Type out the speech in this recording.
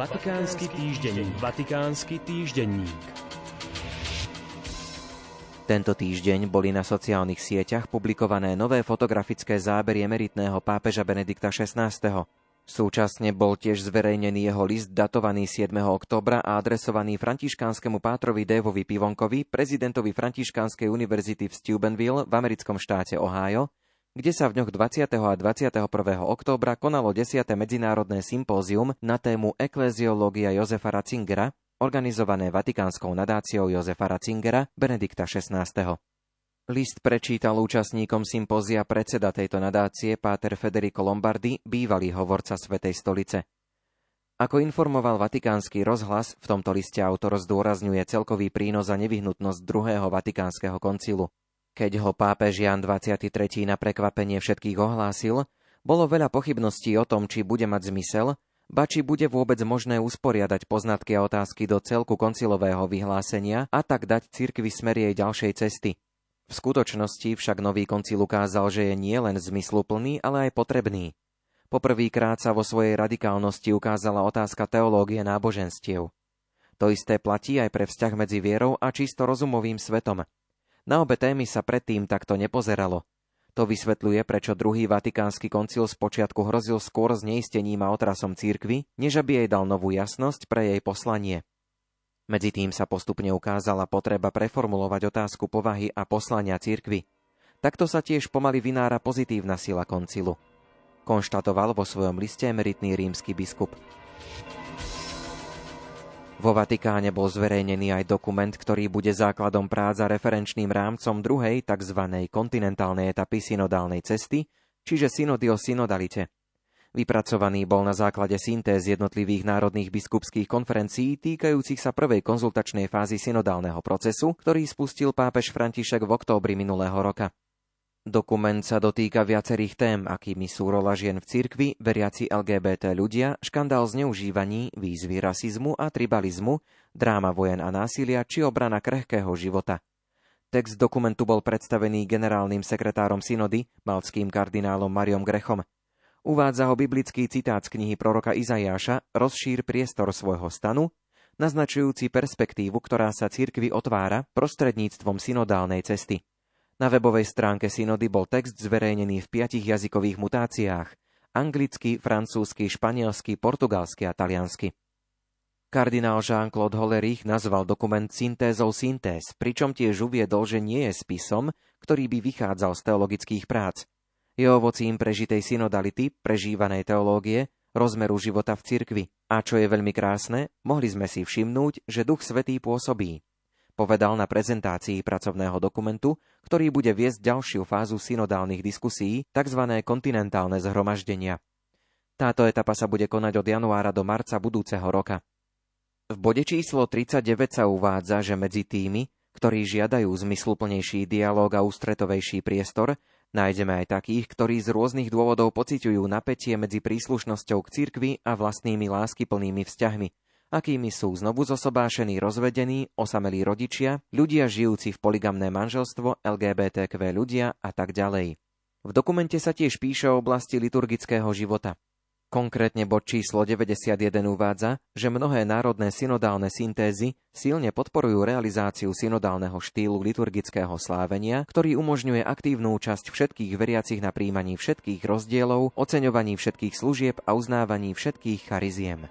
Vatikánsky týždenník. Vatikánsky týždenník. Tento týždeň boli na sociálnych sieťach publikované nové fotografické zábery emeritného pápeža Benedikta XVI. Súčasne bol tiež zverejnený jeho list datovaný 7. oktobra a adresovaný františkánskemu pátrovi Dévovi Pivonkovi, prezidentovi Františkánskej univerzity v Steubenville v americkom štáte Ohio, kde sa v dňoch 20. a 21. októbra konalo 10. medzinárodné sympózium na tému Ekleziológia Jozefa Ratzingera, organizované Vatikánskou nadáciou Jozefa Ratzingera Benedikta XVI. List prečítal účastníkom sympózia predseda tejto nadácie Páter Federico Lombardi, bývalý hovorca Svetej stolice. Ako informoval Vatikánsky rozhlas, v tomto liste autor zdôrazňuje celkový prínos a nevyhnutnosť druhého Vatikánskeho koncilu. Keď ho pápež Jan 23. na prekvapenie všetkých ohlásil, bolo veľa pochybností o tom, či bude mať zmysel, ba či bude vôbec možné usporiadať poznatky a otázky do celku koncilového vyhlásenia a tak dať cirkvi smer jej ďalšej cesty. V skutočnosti však nový koncil ukázal, že je nielen zmysluplný, ale aj potrebný. Poprvýkrát sa vo svojej radikálnosti ukázala otázka teológie náboženstiev. To isté platí aj pre vzťah medzi vierou a čisto rozumovým svetom, na obe témy sa predtým takto nepozeralo. To vysvetľuje, prečo druhý vatikánsky koncil spočiatku hrozil skôr zneistením a otrasom církvy, než aby jej dal novú jasnosť pre jej poslanie. Medzi tým sa postupne ukázala potreba preformulovať otázku povahy a poslania církvy. Takto sa tiež pomaly vynára pozitívna sila koncilu. Konštatoval vo svojom liste emeritný rímsky biskup. Vo Vatikáne bol zverejnený aj dokument, ktorý bude základom prác a referenčným rámcom druhej tzv. kontinentálnej etapy synodálnej cesty, čiže synody o synodalite. Vypracovaný bol na základe syntéz jednotlivých národných biskupských konferencií týkajúcich sa prvej konzultačnej fázy synodálneho procesu, ktorý spustil pápež František v októbri minulého roka. Dokument sa dotýka viacerých tém, akými sú rola žien v cirkvi, veriaci LGBT ľudia, škandál zneužívaní, výzvy rasizmu a tribalizmu, dráma vojen a násilia či obrana krehkého života. Text dokumentu bol predstavený generálnym sekretárom synody, malckým kardinálom Mariom Grechom. Uvádza ho biblický citát z knihy proroka Izajáša Rozšír priestor svojho stanu, naznačujúci perspektívu, ktorá sa cirkvi otvára prostredníctvom synodálnej cesty. Na webovej stránke synody bol text zverejnený v piatich jazykových mutáciách anglicky, francúzsky, španielsky, portugalsky a taliansky. Kardinál Jean-Claude Hollerich nazval dokument syntézou syntéz, pričom tiež uviedol, že nie je spisom, ktorý by vychádzal z teologických prác. Je ovocím prežitej synodality, prežívanej teológie, rozmeru života v cirkvi. A čo je veľmi krásne, mohli sme si všimnúť, že Duch Svetý pôsobí povedal na prezentácii pracovného dokumentu, ktorý bude viesť ďalšiu fázu synodálnych diskusí, tzv. kontinentálne zhromaždenia. Táto etapa sa bude konať od januára do marca budúceho roka. V bode číslo 39 sa uvádza, že medzi tými, ktorí žiadajú zmysluplnejší dialog a ústretovejší priestor, nájdeme aj takých, ktorí z rôznych dôvodov pociťujú napätie medzi príslušnosťou k cirkvi a vlastnými láskyplnými vzťahmi, akými sú znovu zosobášení rozvedení, osamelí rodičia, ľudia žijúci v poligamné manželstvo, LGBTQ ľudia a tak ďalej. V dokumente sa tiež píše o oblasti liturgického života. Konkrétne bod číslo 91 uvádza, že mnohé národné synodálne syntézy silne podporujú realizáciu synodálneho štýlu liturgického slávenia, ktorý umožňuje aktívnu účasť všetkých veriacich na príjmaní všetkých rozdielov, oceňovaní všetkých služieb a uznávaní všetkých chariziem.